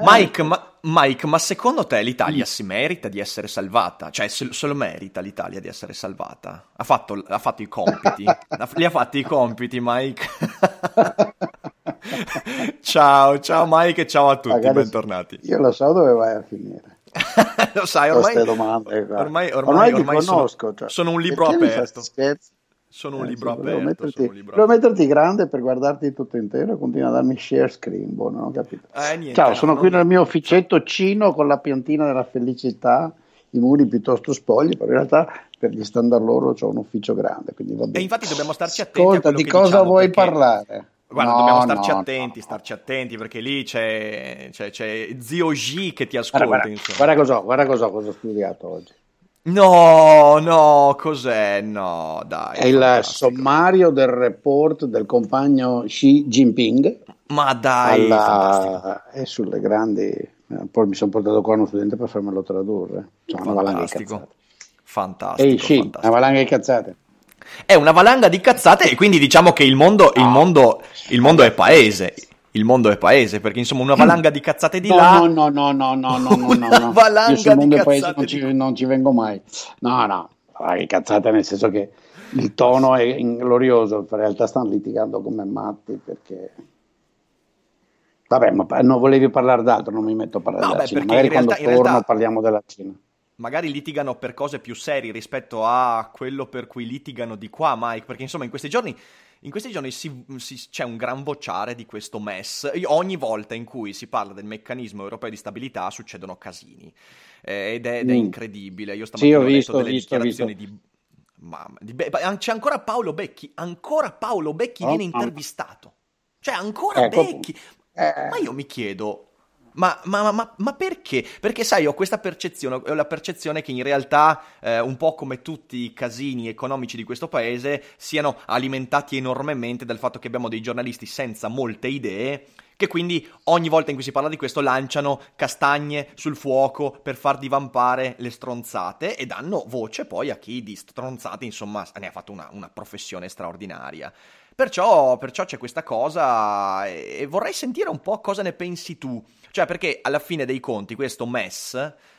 Mike, ma, Mike, ma secondo te l'Italia si merita di essere salvata? Cioè, se, se lo merita l'Italia di essere salvata? Ha fatto, ha fatto i compiti? Li ha fatti i compiti, Mike? ciao, ciao Mike e ciao a tutti, Magari bentornati. Io lo so dove vai a finire. lo sai, ormai, domande ormai, Ormai ormai, ormai sono, conosco, cioè, sono un libro aperto. scherzi? Sono un Eh, libro sì, aperto. metterti, sono un libro volevo metterti grande per guardarti tutto intero e continua a darmi share screen, boh, non ho capito. Eh, niente, Ciao, no, sono qui nel mio officetto cino con la piantina della felicità, i muri piuttosto spogli, però in realtà per gli standard loro c'ho un ufficio grande, quindi va bene. E infatti dobbiamo starci attenti Ascolta, di cosa diciamo, vuoi perché- parlare? Guarda, No, dobbiamo starci no, attenti, no. starci attenti, perché lì c'è, c'è, c'è Zio G che ti Guarda, ascolta, guarda, insomma. guarda cosa ho, guarda cosa ho, cosa ho studiato oggi. No, no, cos'è? No, dai. È il fantastico. sommario del report del compagno Xi Jinping Ma dai, alla... e sulle grandi. eh, Poi mi sono portato qua uno studente per farmelo tradurre. Cioè, una valanga di Fantastico. cazzate. Fantastico, Ehi, Xi, fantastico. una valanga di cazzate. È una valanga di cazzate e quindi diciamo che il mondo, il mondo, il mondo è paese il mondo è paese, perché insomma una valanga di cazzate di no, là... No, no, no, no, no, no, no, no. valanga Io sul mondo di paese non ci, non ci, vengo mai. No, no, che cazzate nel senso che il tono è inglorioso, in realtà stanno litigando come matti perché... Vabbè, ma non volevi parlare d'altro, non mi metto a parlare no, della beh, Cina. Magari realtà, quando torno realtà... parliamo della Cina magari litigano per cose più serie rispetto a quello per cui litigano di qua, Mike, perché insomma in questi giorni in questi giorni si- si- c'è un gran vociare di questo MES. Ogni volta in cui si parla del meccanismo europeo di stabilità succedono casini Eh, ed, è, ed è Mm. incredibile. Io Sì, stamattina ho ho visto, letto delle visto, dichiarazioni di... Mamma, di Be- c'è ancora Paolo Becchi, ancora Paolo Becchi Oh, viene mamma. intervistato. Cioè ancora Ecco, Becchi. eh. Ma io mi chiedo, ma, ma- ma- ma- perché? Perché sai, ho questa percezione, ho la percezione che in realtà, eh, un po' come tutti i casini economici di questo paese, siano alimentati enormemente dal fatto che abbiamo dei giornalisti senza molte idee, che quindi ogni volta in cui si parla di questo lanciano castagne sul fuoco per far divampare le stronzate e danno voce poi a chi di stronzate, insomma, ne ha fatto una, una professione straordinaria. Perciò, perciò c'è questa cosa e, e vorrei sentire un po' cosa ne pensi tu. Cioè, perché alla fine dei conti questo MES,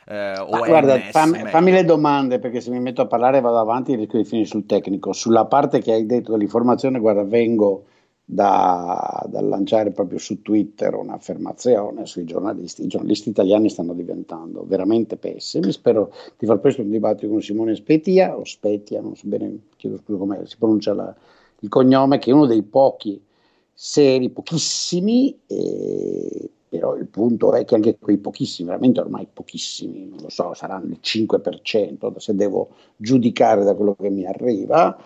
eh, o Ma guarda, MS, fammi, fammi le domande perché se mi metto a parlare vado avanti e rischio di finire sul tecnico. Sulla parte che hai detto dell'informazione, guarda, vengo da, da lanciare proprio su Twitter un'affermazione sui giornalisti. I giornalisti italiani stanno diventando veramente pessimi. Spero di far presto un dibattito con Simone Spetia, o Spetia, non so bene, chiedo scusa come si pronuncia la- il cognome, che è uno dei pochi seri, pochissimi, eh, però il punto è che anche quei pochissimi, veramente ormai pochissimi, non lo so, saranno il 5%, se devo giudicare da quello che mi arriva,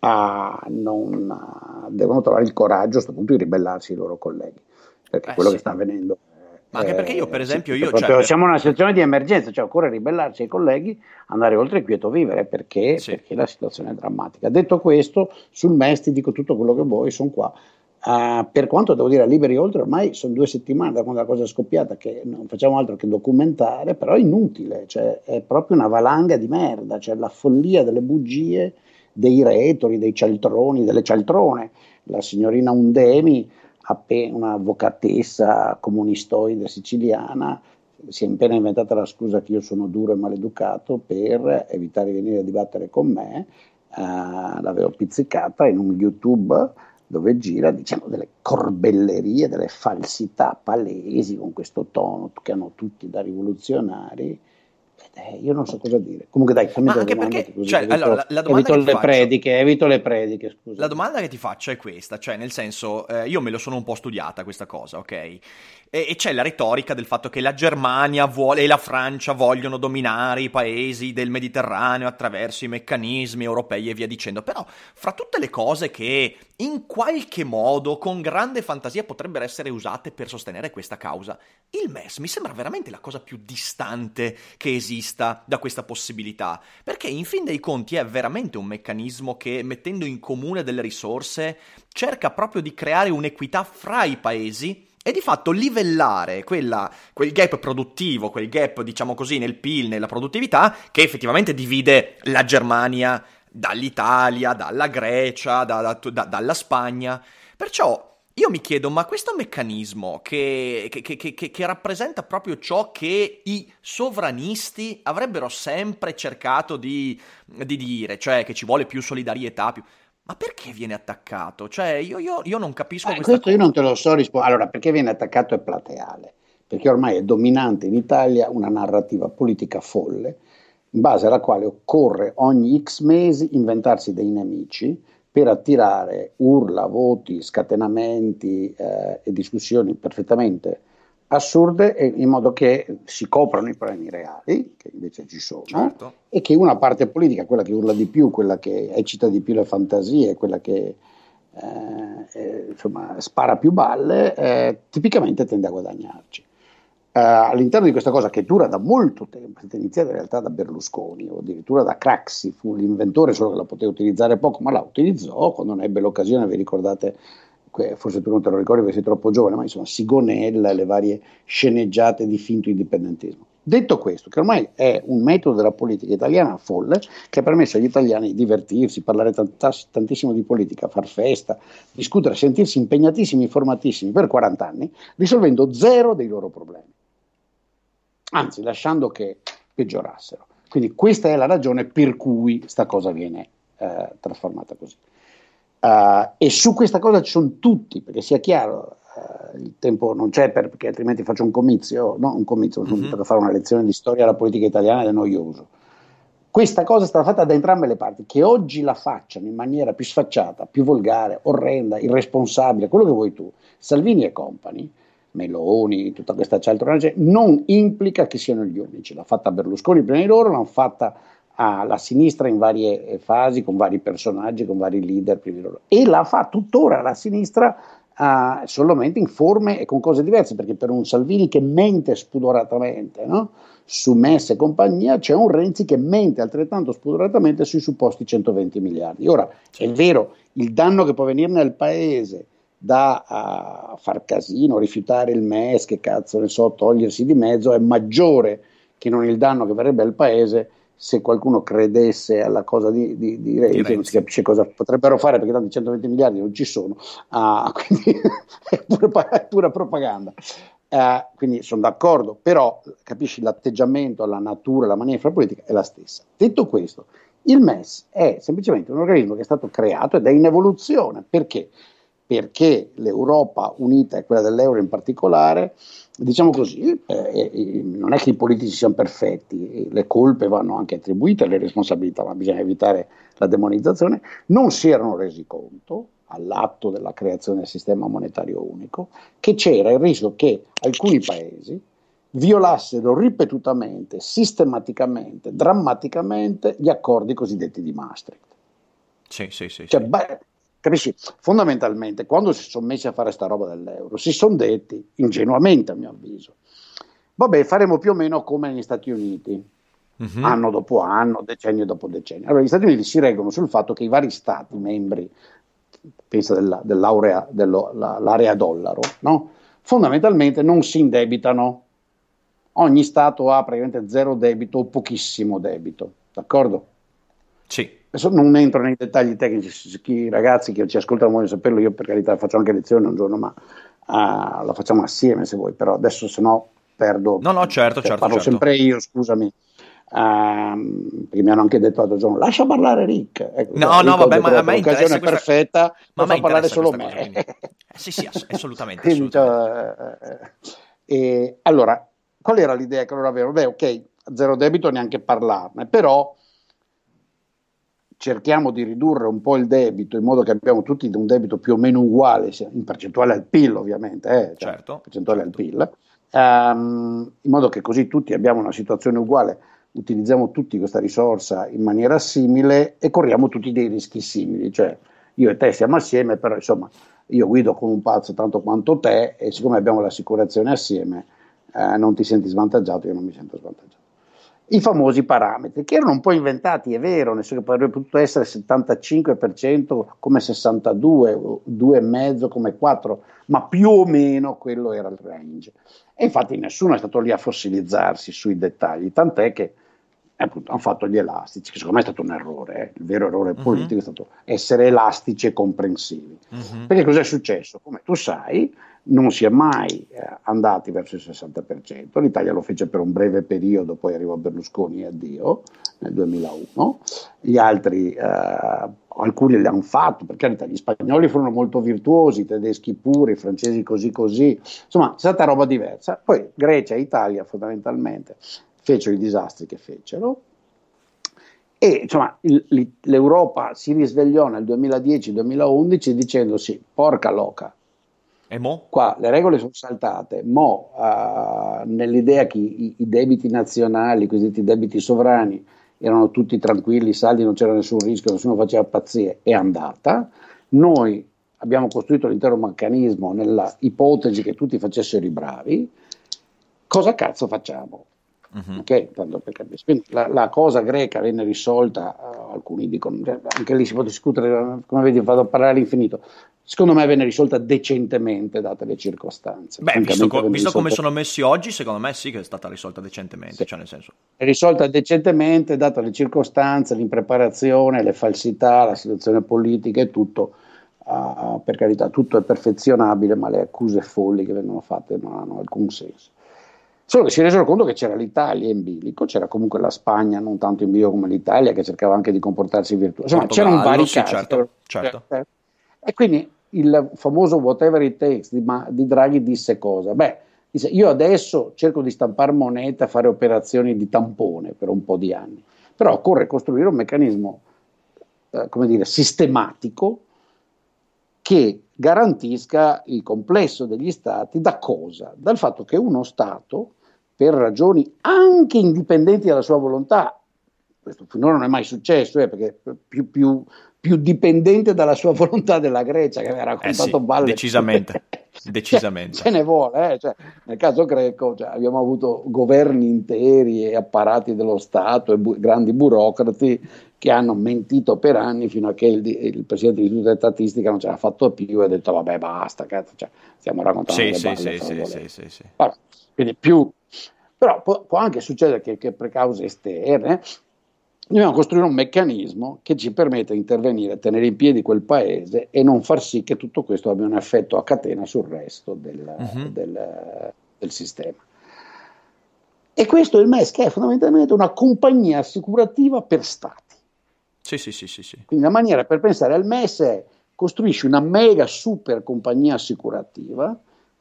ah, non, ah, devono trovare il coraggio a questo punto di ribellarsi ai loro colleghi, perché Eh, quello sì. che sta avvenendo... Ma anche eh, perché io, per sì, esempio, io, cioè, siamo in una situazione di emergenza, cioè occorre ribellarsi ai colleghi, andare oltre il quieto vivere, perché, Sì. perché la situazione è drammatica. Detto questo, sul MES ti dico tutto quello che vuoi, sono qua. Ah, per quanto devo dire a Liberi Oltre, ormai sono due settimane da quando la cosa è scoppiata, che non facciamo altro che documentare, però è inutile, cioè, è proprio una valanga di merda, cioè la follia delle bugie, dei retori, dei cialtroni, delle cialtrone. La signorina Undemi, appe- una avvocatessa comunistoide siciliana, si è appena inventata la scusa che io sono duro e maleducato per evitare di venire a dibattere con me, eh, l'avevo pizzicata in un YouTube dove gira diciamo delle corbellerie, delle falsità palesi con questo tono che hanno tutti da rivoluzionari eh, io non so cosa dire. Comunque dai, fammi anche perché, cioè, evito, allora, la, la domanda evito le faccio, prediche, evito le prediche, scusa. La domanda che ti faccio è questa, cioè nel senso, eh, io me lo sono un po' studiata questa cosa, ok? E, e, c'è la retorica del fatto che la Germania vuole, e la Francia vogliono dominare i paesi del Mediterraneo attraverso i meccanismi europei e via dicendo, però fra tutte le cose che in qualche modo, con grande fantasia, potrebbero essere usate per sostenere questa causa, il MES mi sembra veramente la cosa più distante che esista da questa possibilità, perché in fin dei conti è veramente un meccanismo che, mettendo in comune delle risorse, cerca proprio di creare un'equità fra i paesi e di fatto livellare quella, quel gap produttivo, quel gap, diciamo così, nel PIL, nella produttività, che effettivamente divide la Germania dall'Italia, dalla Grecia, da, da, da, dalla Spagna. Perciò io mi chiedo, ma questo meccanismo che, che, che, che, rappresenta proprio ciò che i sovranisti avrebbero sempre cercato di, di, dire, cioè che ci vuole più solidarietà, più... ma perché viene attaccato? Cioè, io, io, io non capisco eh, questa questo cosa. io non te lo so rispondere. Allora, perché viene attaccato è plateale? Perché ormai è dominante in Italia una narrativa politica folle, in base alla quale occorre ogni X mesi inventarsi dei nemici per attirare urla, voti, scatenamenti eh, e discussioni perfettamente assurde in modo che si coprano i problemi reali, che invece ci sono, certo. e che una parte politica, quella che urla di più, quella che eccita di più le fantasie, quella che eh, eh, insomma, spara più balle, eh, tipicamente tende a guadagnarci. Uh, all'interno di questa cosa che dura da molto tempo, è iniziata in realtà da Berlusconi o addirittura da Craxi, fu l'inventore solo che la poteva utilizzare poco, ma la utilizzò quando ebbe l'occasione, vi ricordate, forse tu non te lo ricordi perché sei troppo giovane, ma insomma Sigonella e le varie sceneggiate di finto indipendentismo. Detto questo, che ormai è un metodo della politica italiana folle che ha permesso agli italiani di divertirsi, parlare tant- tantissimo di politica, far festa, discutere, sentirsi impegnatissimi, informatissimi per 40 anni, risolvendo zero dei loro problemi anzi lasciando che peggiorassero. Quindi questa è la ragione per cui questa cosa viene eh, trasformata così. Uh, e su questa cosa ci sono tutti, perché sia chiaro, uh, il tempo non c'è per, perché altrimenti faccio un comizio, no un comizio, mm-hmm. per fare una lezione di storia alla politica italiana ed è noioso. Questa cosa è stata fatta da entrambe le parti, che oggi la facciano in maniera più sfacciata, più volgare, orrenda, irresponsabile, quello che vuoi tu, Salvini e compagni, Meloni, tutta questa cialtrona, non implica che siano gli unici. L'ha fatta Berlusconi prima di loro, l'hanno fatta alla sinistra in varie eh, fasi, con vari personaggi, con vari leader prima di loro. E la fa tuttora la sinistra uh, solamente in forme e con cose diverse, perché per un Salvini che mente spudoratamente no? su Messe e compagnia, c'è un Renzi che mente altrettanto spudoratamente sui supposti 120 miliardi. Ora, è vero, il danno che può venirne al Paese da far casino, rifiutare il MES, che cazzo ne so, togliersi di mezzo, è maggiore che non il danno che verrebbe al paese se qualcuno credesse alla cosa di, di, di Renzi, non si capisce cosa potrebbero fare perché tanti 120 miliardi non ci sono, ah, quindi è, pure, è pura propaganda. Eh, quindi sono d'accordo, però capisci l'atteggiamento, la natura, la maniera politica è la stessa. Detto questo, il MES è semplicemente un organismo che è stato creato ed è in evoluzione. Perché? Perché l'Europa unita e quella dell'euro in particolare, diciamo così, eh, eh, non è che i politici siano perfetti, le colpe vanno anche attribuite, le responsabilità, ma bisogna evitare la demonizzazione, non si erano resi conto all'atto della creazione del sistema monetario unico che c'era il rischio che alcuni paesi violassero ripetutamente, sistematicamente, drammaticamente gli accordi cosiddetti di Maastricht. Sì, sì, sì. Cioè, sì. Capisci? Fondamentalmente, quando si sono messi a fare sta roba dell'euro, si sono detti, ingenuamente a mio avviso, vabbè, faremo più o meno come negli Stati Uniti, uh-huh. anno dopo anno, decennio dopo decennio. Allora, gli Stati Uniti si reggono sul fatto che i vari Stati membri, pensa della, dell'area, dell'area dollaro, no? fondamentalmente non si indebitano. Ogni Stato ha praticamente zero debito o pochissimo debito, d'accordo? Sì. Adesso non entro nei dettagli tecnici, chi, ragazzi che ci ascoltano vogliono saperlo, io per carità faccio anche lezione un giorno, ma uh, la facciamo assieme se vuoi, però adesso se no perdo. No, no, certo, cioè, certo. Parlo certo. sempre io, scusami. Uh, perché mi hanno anche detto l'altro giorno lascia parlare Rick ecco, no no vabbè ma a me questa... perfetta ma fa parlare solo me eh, sì sì assolutamente, Quindi, assolutamente. Cioè, eh, eh, allora qual era l'idea che loro avevano? beh ok zero debito neanche parlarne, però cerchiamo di ridurre un po' il debito in modo che abbiamo tutti un debito più o meno uguale, in percentuale al PIL ovviamente, eh, cioè certo, percentuale certo. al PIL, um, in modo che così tutti abbiamo una situazione uguale, utilizziamo tutti questa risorsa in maniera simile e corriamo tutti dei rischi simili, cioè io e te siamo assieme, però insomma io guido con un pazzo tanto quanto te e siccome abbiamo l'assicurazione assieme eh, non ti senti svantaggiato, io non mi sento svantaggiato i famosi parametri, che erano un po' inventati, è vero, nel senso che avrebbe potuto essere 75% come 62, 2,5 come 4, ma più o meno quello era il range. E infatti nessuno è stato lì a fossilizzarsi sui dettagli, tant'è che appunto, hanno fatto gli elastici, che secondo me è stato un errore, eh. il vero errore uh-huh. politico è stato essere elastici e comprensivi. Uh-huh. Perché cos'è successo? Come tu sai, non si è mai eh, andati verso il 60%, l'Italia lo fece per un breve periodo, poi arrivò Berlusconi e addio nel 2001, gli altri, eh, alcuni li hanno fatto, perché gli spagnoli furono molto virtuosi, i tedeschi pure, i francesi così così, insomma c'è stata roba diversa, poi Grecia e Italia fondamentalmente fecero i disastri che fecero, e insomma, l'Europa si risvegliò nel 2010-2011 dicendosi porca loca? Qua le regole sono saltate, mo uh, nell'idea che i, i, debiti nazionali, i cosiddetti debiti sovrani, erano tutti tranquilli, saldi, non c'era nessun rischio, nessuno faceva pazzie, è andata. Noi abbiamo costruito l'intero meccanismo nella ipotesi che tutti facessero i bravi. Cosa cazzo facciamo? Uh-huh. Okay? La, la, cosa greca venne risolta, uh, alcuni dicono, anche lì si può discutere, come vedi vado a parlare all'infinito, secondo me venne risolta decentemente date le circostanze. Beh, visto, co- visto come sono messi oggi, secondo me sì che è stata risolta decentemente, sì. cioè nel senso... È risolta decentemente date le circostanze, l'impreparazione, le falsità, la situazione politica e tutto. Uh, per carità, tutto è perfezionabile, ma le accuse folli che vengono fatte non hanno alcun senso. Solo che si resero conto che c'era l'Italia in bilico, c'era comunque la Spagna, non tanto in bilico come l'Italia, che cercava anche di comportarsi virtuosamente. Insomma, c'erano vari sì, casi. Certo, certo. E quindi il famoso whatever it takes di, di Draghi disse cosa? Beh, disse, io adesso cerco di stampare moneta, fare operazioni di tampone per un po' di anni, però occorre costruire un meccanismo, eh, come dire, sistematico che garantisca il complesso degli stati da cosa? Dal fatto che uno Stato, per ragioni anche indipendenti dalla sua volontà, questo finora non è mai successo, eh, perché più, più, più, dipendente dalla sua volontà della Grecia, che aveva raccontato eh sì, balle. Decisamente. decisamente. ce ne vuole, eh? cioè, nel caso greco cioè, abbiamo avuto governi interi e apparati dello Stato e bu- grandi burocrati che hanno mentito per anni fino a che il, il presidente dell'istituto di statistica non ce l'ha fatto più e ha detto vabbè basta, cazzo, cioè, stiamo raccontando sì, sì, sì, sì, sì, sì, Vabbè, quindi più però può, può, anche succedere che, che per cause esterne dobbiamo costruire un meccanismo che ci permetta di intervenire, tenere in piedi quel paese e non far sì che tutto questo abbia un effetto a catena sul resto del, uh-huh. del, del sistema. E questo è il MES, che è fondamentalmente una compagnia assicurativa per stati. Sì, sì, sì, sì, sì. Quindi la maniera per pensare al MES è costruisci una mega super compagnia assicurativa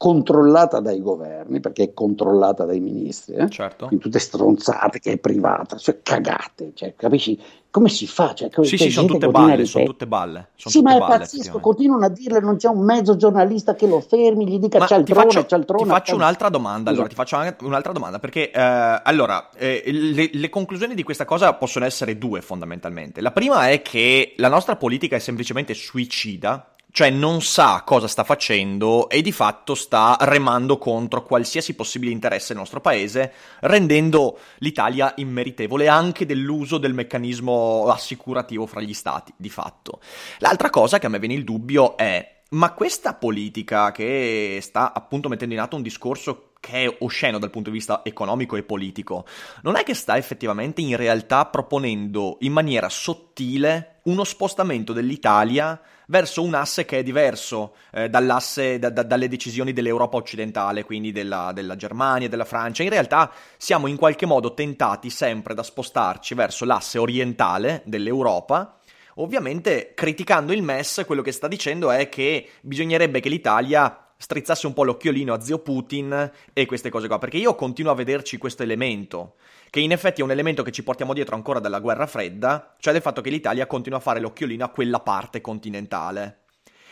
controllata dai governi, perché è controllata dai ministri, eh? certo. quindi tutte stronzate che è privata, cioè cagate, cioè, capisci? Come si fa? Cioè, sì, sì, sono tutte balle, sono tutte balle. Sono sì, tutte ma è balle, pazzesco, continuano a dirle, non c'è un mezzo giornalista che lo fermi, gli dica ma cialtrone, faccio, cialtrone. Ti faccio un'altra domanda, allora, ti faccio un'altra domanda, perché eh, allora, eh, le, le conclusioni di questa cosa possono essere due fondamentalmente. La prima è che la nostra politica è semplicemente suicida, cioè non sa cosa sta facendo e di fatto sta remando contro qualsiasi possibile interesse del nostro paese, rendendo l'Italia immeritevole anche dell'uso del meccanismo assicurativo fra gli stati, di fatto. L'altra cosa che a me viene il dubbio è ma questa politica che sta appunto mettendo in atto un discorso che è osceno dal punto di vista economico e politico, non è che sta effettivamente in realtà proponendo in maniera sottile uno spostamento dell'Italia verso un asse che è diverso eh, dall'asse, da, da, dalle decisioni dell'Europa occidentale, quindi della, della Germania, della Francia. In realtà siamo in qualche modo tentati sempre da spostarci verso l'asse orientale dell'Europa. Ovviamente criticando il MES, quello che sta dicendo è che bisognerebbe che l'Italia strizzasse un po' l'occhiolino a zio Putin e queste cose qua, perché io continuo a vederci questo elemento, che in effetti è un elemento che ci portiamo dietro ancora dalla guerra fredda, cioè del fatto che l'Italia continua a fare l'occhiolino a quella parte continentale.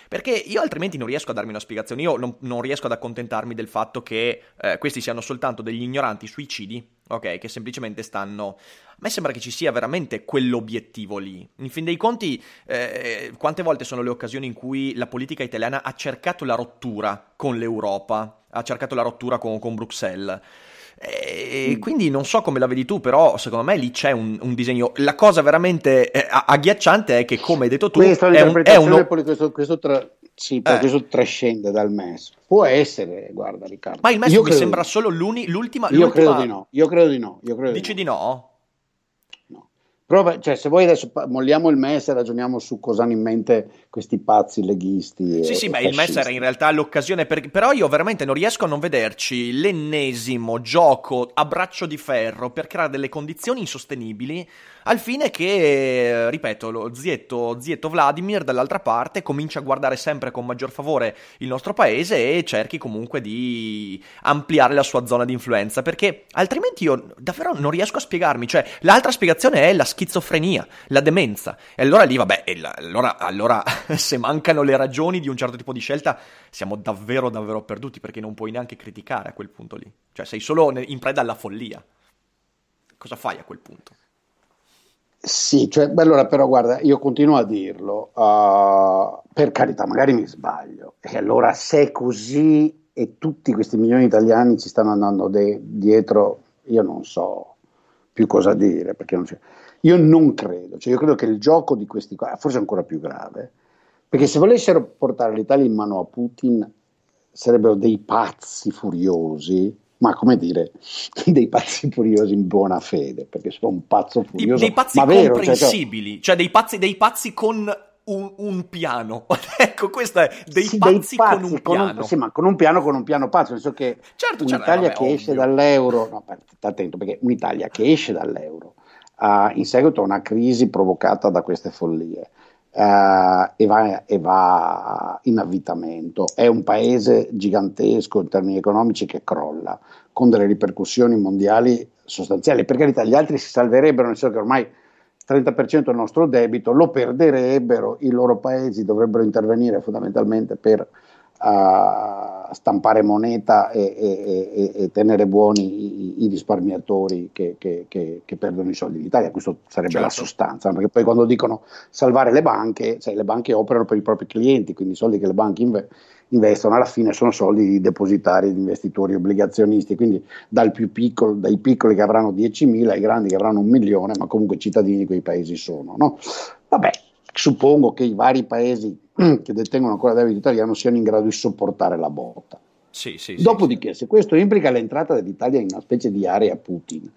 Perché io altrimenti non riesco a darmi una spiegazione, io non, non riesco ad accontentarmi del fatto che eh, questi siano soltanto degli ignoranti suicidi, ok, che semplicemente stanno... A me sembra che ci sia veramente quell'obiettivo lì. In fin dei conti, eh, quante volte sono le occasioni in cui la politica italiana ha cercato la rottura con l'Europa, ha cercato la rottura con, con Bruxelles? E quindi non so come la vedi tu, però secondo me lì c'è un, un disegno. La cosa veramente eh, agghiacciante è che, come hai detto tu, è, un, è uno... questo, questo, tra... sì, eh. questo trascende dal MES. Può essere, guarda Riccardo. Ma il MES mi sembra solo l'ultima. Io l'ultima... credo di no. Io credo di no. Io credo Dici di no? Però, cioè, se voi adesso molliamo il MES e ragioniamo su cosa hanno in mente questi pazzi leghisti. Sì, sì, beh, il MES era in realtà l'occasione, per... però io veramente non riesco a non vederci l'ennesimo gioco a braccio di ferro per creare delle condizioni insostenibili al fine che, ripeto, lo zietto, zietto Vladimir dall'altra parte comincia a guardare sempre con maggior favore il nostro paese e cerchi comunque di ampliare la sua zona di influenza, perché altrimenti io davvero non riesco a spiegarmi, cioè l'altra spiegazione è la schizofrenia, la demenza, e allora lì, vabbè, allora, allora se mancano le ragioni di un certo tipo di scelta, siamo davvero, davvero perduti, perché non puoi neanche criticare a quel punto lì, cioè sei solo in preda alla follia. Cosa fai a quel punto? Sì, cioè, beh, allora però guarda, io continuo a dirlo, uh, per carità, magari mi sbaglio, e allora se è così e tutti questi milioni di italiani ci stanno andando de- dietro, io non so più cosa dire, perché non c'è. Io non credo, cioè io credo che il gioco di questi qua, forse è ancora più grave, perché se volessero portare l'Italia in mano a Putin sarebbero dei pazzi furiosi ma come dire, dei pazzi furiosi in buona fede, perché sono un pazzo furioso. Dei pazzi ma vero, comprensibili, cioè, cioè dei, pazzi, dei pazzi con un, un, piano. ecco, questo è dei, sì, pazzi, dei pazzi, con un con piano. Un, sì, ma con un piano, con un piano pazzo, nel senso che certo, un'Italia certo, che esce dall'euro, no, attento, perché un'Italia che esce dall'euro uh, in seguito a una crisi provocata da queste follie, Uh, e, va, e, va, in avvitamento. È un paese gigantesco in termini economici che crolla, con delle ripercussioni mondiali sostanziali. Per carità, gli altri si salverebbero, nel senso che ormai il 30% del nostro debito lo perderebbero, i loro paesi dovrebbero intervenire fondamentalmente per uh, stampare moneta e, e, e, e tenere buoni i, i risparmiatori che, che, che, che, perdono i soldi d'Italia. Questa sarebbe certo. la sostanza, perché poi quando dicono salvare le banche, cioè le banche operano per i propri clienti, quindi i soldi che le banche inve- investono alla fine sono soldi di depositari, di investitori, obbligazionisti, quindi dal più piccolo, dai piccoli che avranno 10.000 ai grandi che avranno un milione, ma comunque cittadini di quei paesi sono. No? Vabbè, suppongo che i vari paesi che detengono ancora debito italiano siano in grado di sopportare la botta. Sì, sì, Dopodiché, sì, se questo implica l'entrata dell'Italia in una specie di area Putin,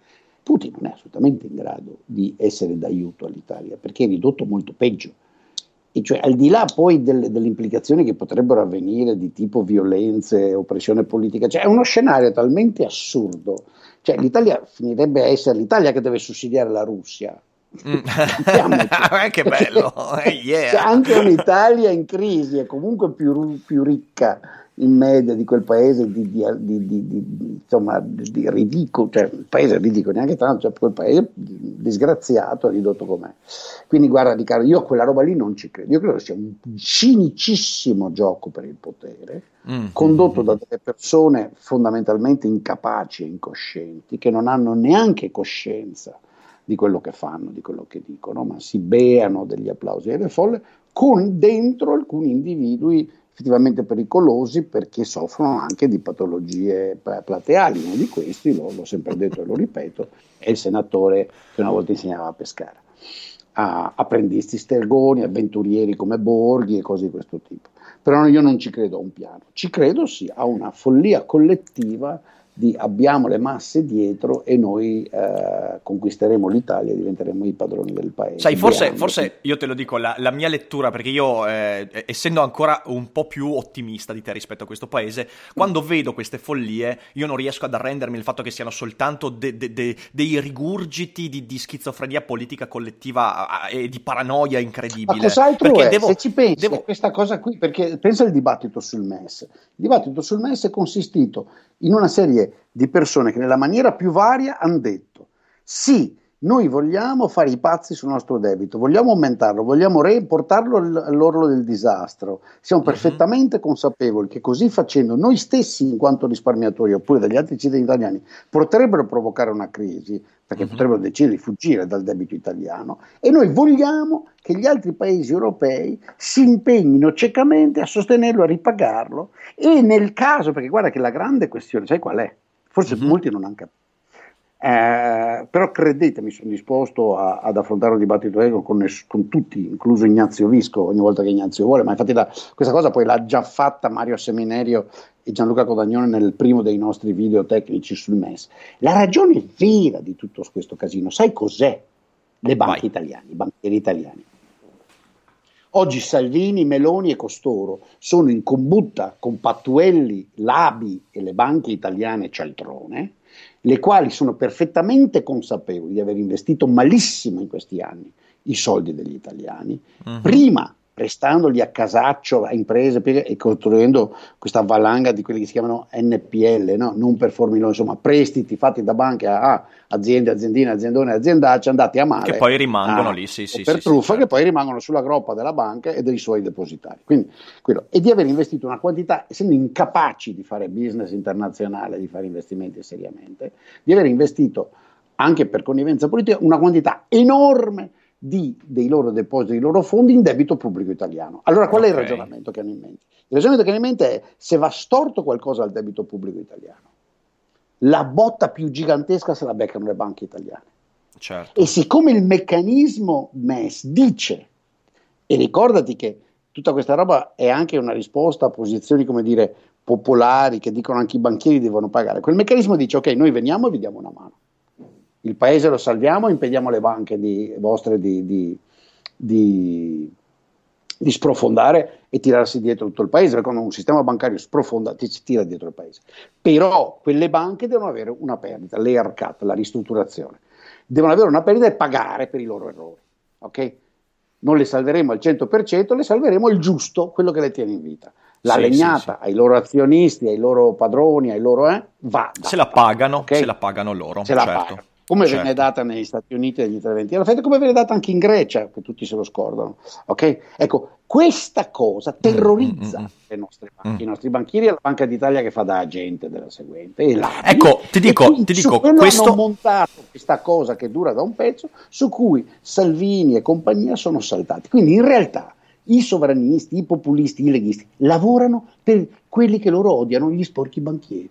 Putin non è assolutamente in grado di essere d'aiuto all'Italia perché è ridotto molto peggio. E cioè, al di là poi delle, delle, implicazioni che potrebbero avvenire di tipo violenze, oppressione politica, cioè è uno scenario talmente assurdo. Cioè, l'Italia finirebbe a essere l'Italia che deve sussidiare la Russia, Mm. che bello, eh, yeah. C'è anche un'Italia in crisi, è comunque più, più ricca in media di quel paese di, di, di, di insomma, di, ridicolo, cioè il paese ridicolo, neanche tanto, cioè quel paese disgraziato, ridotto com'è. Quindi guarda Riccardo, io a quella roba lì non ci credo, io credo sia un cinicissimo gioco per il potere, mm. condotto da delle persone fondamentalmente incapaci e incoscienti, che non hanno neanche coscienza di quello che fanno, di quello che dicono, ma si beano degli applausi delle folle con dentro alcuni individui effettivamente pericolosi perché soffrono anche di patologie plateali. Uno di questi, lo, l'ho sempre detto e lo ripeto, è il senatore che una volta insegnava a pescare. A apprendisti stergoni, avventurieri come Borghi e cose di questo tipo. Però io non ci credo a un piano, ci credo sì a una follia collettiva di abbiamo le masse dietro e noi eh, conquisteremo l'Italia e diventeremo i padroni del paese. Sai, forse, forse io te lo dico, la, la mia lettura, perché io, eh, essendo ancora un po' più ottimista di te rispetto a questo paese, quando vedo queste follie, io non riesco ad arrendermi il fatto che siano soltanto de, de, de, dei rigurgiti di, di, schizofrenia politica collettiva e di paranoia incredibile. Ma cos'altro perché è? Devo, Se ci pensi devo... questa cosa qui, perché pensa al dibattito sul MES. Il dibattito sul MES è consistito in una serie di persone che nella maniera più varia hanno detto sì, noi vogliamo fare i pazzi sul nostro debito, vogliamo aumentarlo, vogliamo portarlo all'orlo del disastro. Siamo uh-huh. perfettamente consapevoli che così facendo noi stessi, in quanto risparmiatori oppure dagli altri cittadini italiani, potrebbero provocare una crisi, perché uh-huh. potrebbero decidere di fuggire dal debito italiano, e noi vogliamo che gli altri paesi europei si impegnino ciecamente a sostenerlo, a ripagarlo, e nel caso, perché guarda che la grande questione, sai qual è? Forse uh-huh. molti non hanno capito eh, però credetemi, sono disposto a, ad affrontare un dibattito ego con, con, tutti, incluso Ignazio Visco, ogni volta che Ignazio vuole, ma infatti la, questa cosa poi l'ha già fatta Mario Seminario e Gianluca Codagnone nel primo dei nostri video tecnici sul MES. La ragione vera di tutto questo casino, sai cos'è? Le banche italiane, i banchieri italiani. Oggi Salvini, Meloni e costoro sono in combutta con Pattuelli, Labi e le banche italiane cialtrone le quali sono perfettamente consapevoli di aver investito malissimo in questi anni i soldi degli italiani, uh-huh. prima prestandoli a casaccio a imprese e costruendo questa valanga di quelli che si chiamano NPL, no? non performing insomma prestiti fatti da banche a, aziende, aziendine, aziendone, aziendacce andati a male. Che poi rimangono a, lì, sì, sì. Per sì, truffa, sì, certo. che poi rimangono sulla groppa della banca e dei suoi depositari. Quindi, quello, e di aver investito una quantità, essendo incapaci di fare business internazionale, di fare investimenti seriamente, di aver investito anche per connivenza politica una quantità enorme di, dei loro depositi, dei loro fondi in debito pubblico italiano. Allora qual okay. è il ragionamento che hanno in mente? Il ragionamento che hanno in mente è se va storto qualcosa al debito pubblico italiano, la botta più gigantesca se la beccano le banche italiane. Certo. E siccome il meccanismo MES dice, e ricordati che tutta questa roba è anche una risposta a posizioni, come dire, popolari che dicono anche i banchieri devono pagare, quel meccanismo dice ok, noi veniamo e vi diamo una mano il paese lo salviamo, impediamo le banche di, vostre di, di, di, di, sprofondare e tirarsi dietro tutto il paese, perché quando un sistema bancario sprofonda ti tira dietro il paese. Però quelle banche devono avere una perdita, l'ERCAT, la ristrutturazione, devono avere una perdita e pagare per i loro errori. Okay? Non le salveremo al 100%, le salveremo il giusto, quello che le tiene in vita la sì, legnata sì, sì. ai loro azionisti, ai loro padroni, ai loro eh, va. Se la pagano, okay? se la pagano loro. Se certo. la pagano come certo. viene data negli Stati Uniti negli interventi alla Fed, come viene data anche in Grecia, che tutti se lo scordano. Okay? Ecco, questa cosa terrorizza mm, mm, mm. le nostre banche, mm. i nostri banchieri e la Banca d'Italia che fa da agente della seguente. Ecco, ti dico, ti dico questo... hanno montato questa cosa che dura da un pezzo, su cui Salvini e compagnia sono saltati. Quindi in realtà i sovranisti, i populisti, i leghisti lavorano per quelli che loro odiano, gli sporchi banchieri.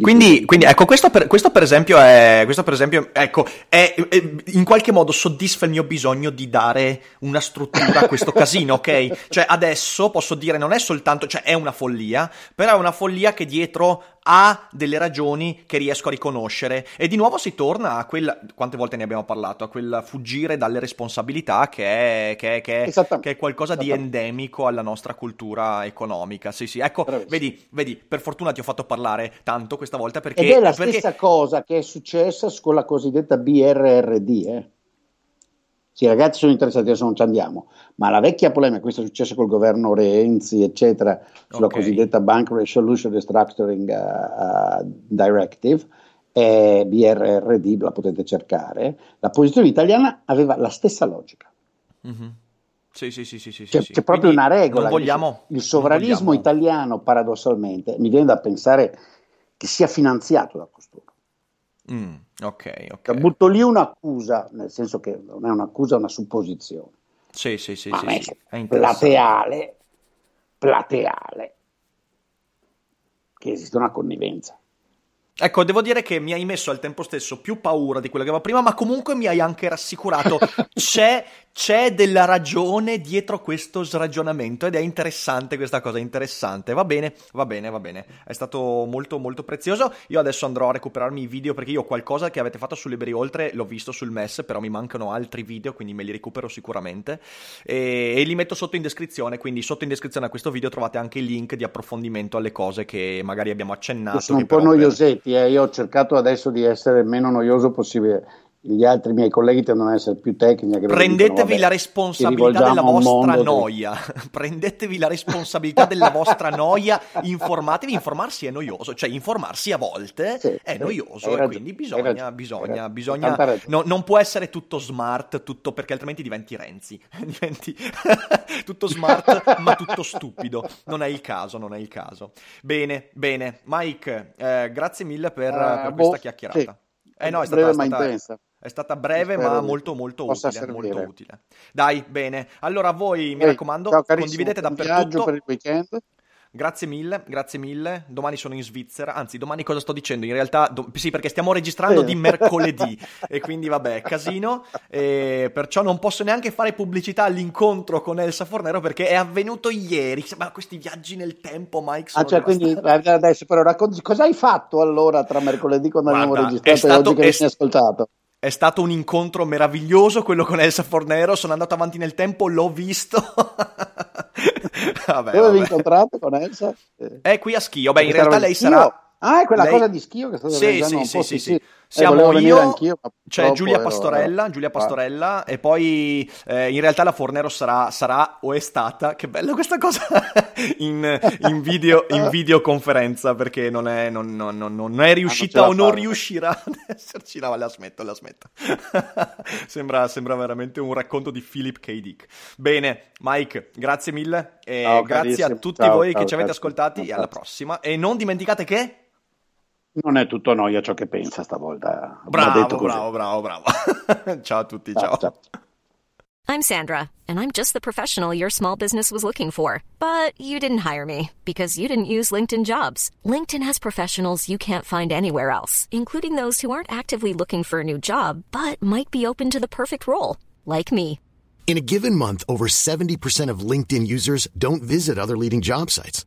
Quindi, quindi, ecco, questo per, questo per, esempio, è, questo per esempio ecco, è, è, in qualche modo soddisfa il mio bisogno di dare una struttura a questo casino, ok? Cioè adesso posso dire non è soltanto, cioè è una follia, però è una follia che dietro ha delle ragioni che riesco a riconoscere e di nuovo si torna a quel, quante volte ne abbiamo parlato, a quel fuggire dalle responsabilità che è, che è, che è, che è qualcosa di endemico alla nostra cultura economica. Sì, sì, ecco, vedi, vedi, per fortuna ti ho fatto parlare tanto questa volta perché... Ed è la perché... stessa cosa che è successa con la cosiddetta BRRD, eh? Sì, i ragazzi sono interessati, adesso non ci andiamo, ma la vecchia polemica, questo è successo col governo Renzi, eccetera, sulla okay. cosiddetta Bank Resolution Restructuring uh, uh, Directive, eh, BRRD, la potete cercare, la posizione italiana aveva la stessa logica. Mm-hmm. Sì, sì, sì, sì, sì, c'è, sì. c'è proprio Quindi una regola. Vogliamo, il sovranismo italiano, paradossalmente, mi viene da pensare che sia finanziato da costoro. Mm, ok, ok. Cioè, butto lì un'accusa, nel senso che non è un'accusa, è una supposizione. Sì, sì, sì. Sì, sì. È plateale, plateale, che esiste una connivenza. Ecco, devo dire che mi hai messo al tempo stesso più paura di quello che avevo prima, ma comunque mi hai anche rassicurato. c'è, c'è della ragione dietro questo sragionamento ed è interessante questa cosa, interessante. Va bene, va bene, va bene. È stato molto molto prezioso. Io adesso andrò a recuperarmi i video perché io qualcosa che avete fatto su Liberi Oltre l'ho visto sul MES, però mi mancano altri video, quindi me li recupero sicuramente e, e li metto sotto in descrizione, quindi sotto in descrizione a questo video trovate anche il link di approfondimento alle cose che magari abbiamo accennato. Sono un po' noiosetti, eh. io ho cercato adesso di essere il meno noioso possibile gli altri miei colleghi tendono ad essere più tecnici. Prendetevi dicono, vabbè, la responsabilità della vostra noia. Prendetevi la responsabilità della vostra noia. Informatevi. Informarsi è noioso, cioè informarsi a volte sì, è noioso. E quindi bisogna, ragione, bisogna, bisogna. No, non può essere tutto smart, tutto perché altrimenti diventi Renzi. diventi tutto smart, ma tutto stupido. Non è il caso, non è il caso. Bene, bene. Mike, eh, grazie mille per, uh, per questa boh, chiacchierata. Sì. Eh no, è stata, breve, è stata, ma intensa. È stata breve ma molto molto utile, molto utile. Dai, bene. Allora voi, mi Ehi, raccomando, ciao, condividete dappertutto. Per il weekend. Grazie mille, grazie mille. Domani sono in Svizzera, anzi domani cosa sto dicendo? In realtà do- sì, perché stiamo registrando di mercoledì e quindi vabbè, casino. E perciò non posso neanche fare pubblicità all'incontro con Elsa Fornero perché è avvenuto ieri. Ma questi viaggi nel tempo, Mike, Ah, cioè, quindi adesso però racconti cosa hai fatto allora tra mercoledì quando Guarda, abbiamo registrato stato, e oggi che mi hai ascoltato? È stato un incontro meraviglioso quello con Elsa Fornero, sono andato avanti nel tempo, l'ho visto. vabbè, Dove vi incontrato con Elsa? È qui a Schio, beh in realtà lei sarà... Ah, è quella lei... cosa di Schio che sta sì, sì, sì, sì, sì, siamo eh, io, c'è Giulia Pastorella, ero... Giulia Pastorella e poi eh, in realtà la Fornero sarà, sarà, o è stata, che bella questa cosa, in, in, video, in videoconferenza perché non è, non, non, non è riuscita ah, o non riuscirà ad esserci. No, la smetto, la smetto. sembra, sembra, veramente un racconto di Philip K. Dick. Bene, Mike, grazie mille e ciao, grazie a tutti ciao, voi ciao, che ci avete ascoltati e alla prossima. E non dimenticate che... Non è tutto noia ciò che pensa stavolta. Bravo, bravo, bravo, bravo. ciao a tutti, ciao. ciao. I'm Sandra, and I'm just the professional your small business was looking for. But you didn't hire me because you didn't use LinkedIn jobs. LinkedIn has professionals you can't find anywhere else, including those who aren't actively looking for a new job, but might be open to the perfect role, like me. In a given month, over 70% of LinkedIn users don't visit other leading job sites.